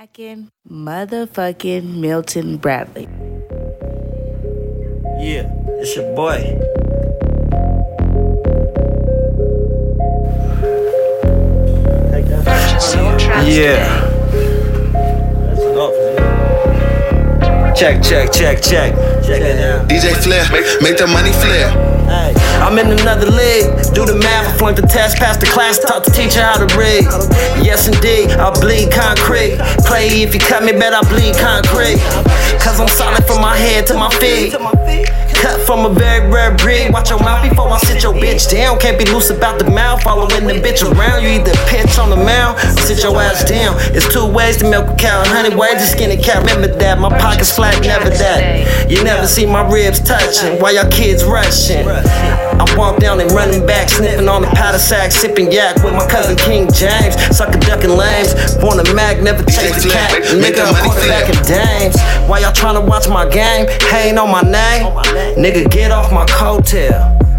Mackin motherfucking Milton Bradley. Yeah, it's your boy. Yeah. Check, check, check, check. Check it out. DJ Flair, make the money flare. Hey, I'm in another league. Do the math, I flunk the test, pass the class, taught the teacher how to read. Yes, indeed, I bleed concrete. Play if you cut me, bet I bleed concrete. Cause I'm solid from my head to my feet. Cut from a very rare breed. Watch your mouth before I sit your bitch down. Can't be loose about the mouth. Following the bitch around. You either pitch on the mound or sit your ass down. It's two ways to milk a cow. And honey ways to skin a cow. Remember that. My pockets flat, never that. You never see my ribs touching while y'all kids rushing. Walk down and running back, sniffing on the powder sack, sipping yak with my cousin King James. Sucker ducking lames. Born a Mac, never chase the cat. Nigga, I'm quarterback in dames. Why y'all tryna watch my game? Hating on my name? Nigga, get off my coattail.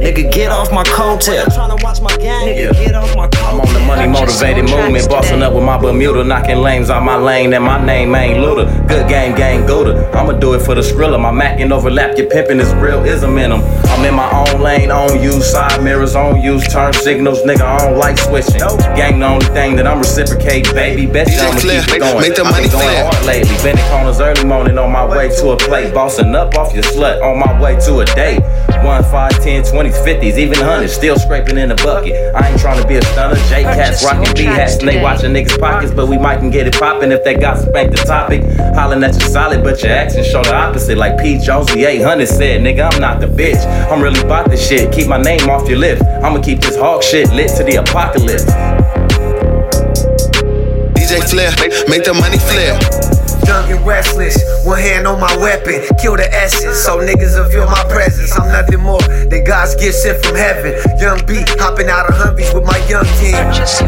Nigga, get off my coattail. Nigga, get off my coattail. I'm on the money motivated movement, bossing up with my Bermuda, knocking lanes out my lane, and my name ain't Luda. Good game, gang Gouda. I'ma do it for the skrilla. My Mac and overlap, your pimpin' is real ism in them. I'm in my own lane, on use side mirrors, on use turn signals, nigga, I don't like switching. Gang the only thing that I'm reciprocate, baby. Bet you I'ma keep it make- going. make the I've money been going flare. hard lately. Bending corners early morning on my way to a plate, bossing up off your slut on my way to a date. One, five, ten, twenties, fifties, even hundreds, still scraping in the bucket. I ain't trying to be a stunner. J cats rocking B hats and they watching niggas' pockets, but we might can get it poppin' if that gossip ain't the topic. Hollin' at you solid, but your actions show the opposite. Like Pete Jones, the 800 said, nigga, I'm not the bitch. I'm really about this shit. Keep my name off your lips. I'ma keep this hawk shit lit to the apocalypse. DJ Flair, make the money flare. Young and restless, one hand on my weapon, kill the essence, so niggas will feel my presence. I'm nothing more than God's gift sent from heaven. Young B, hopping out of Humvees with my young team.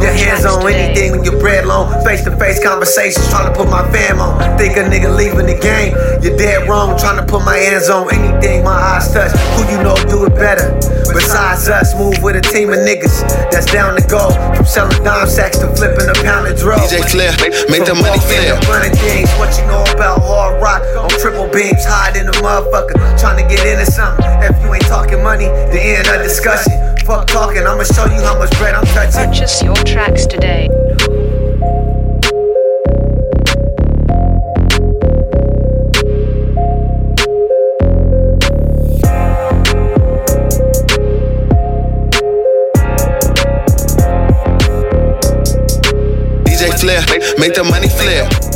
Your hands on anything when your bread long. Face to face conversations, trying to put my fam on. Think a nigga leaving the game, you're dead wrong. Trying to put my hands on anything my eyes touch. Who you know do it better? Besides us, move with a team of niggas that's down to go. From selling dime sacks to flipping a pound of drugs. DJ Flair, make the money walking flare. up running things, what you know about hard rock? On triple beams, hiding a motherfucker, trying to get into something. If you ain't talking money, the end of discussion. Fuck talking, I'ma show you how much bread I'm touching. Purchase your tracks today. DJ Flair, make the money flare.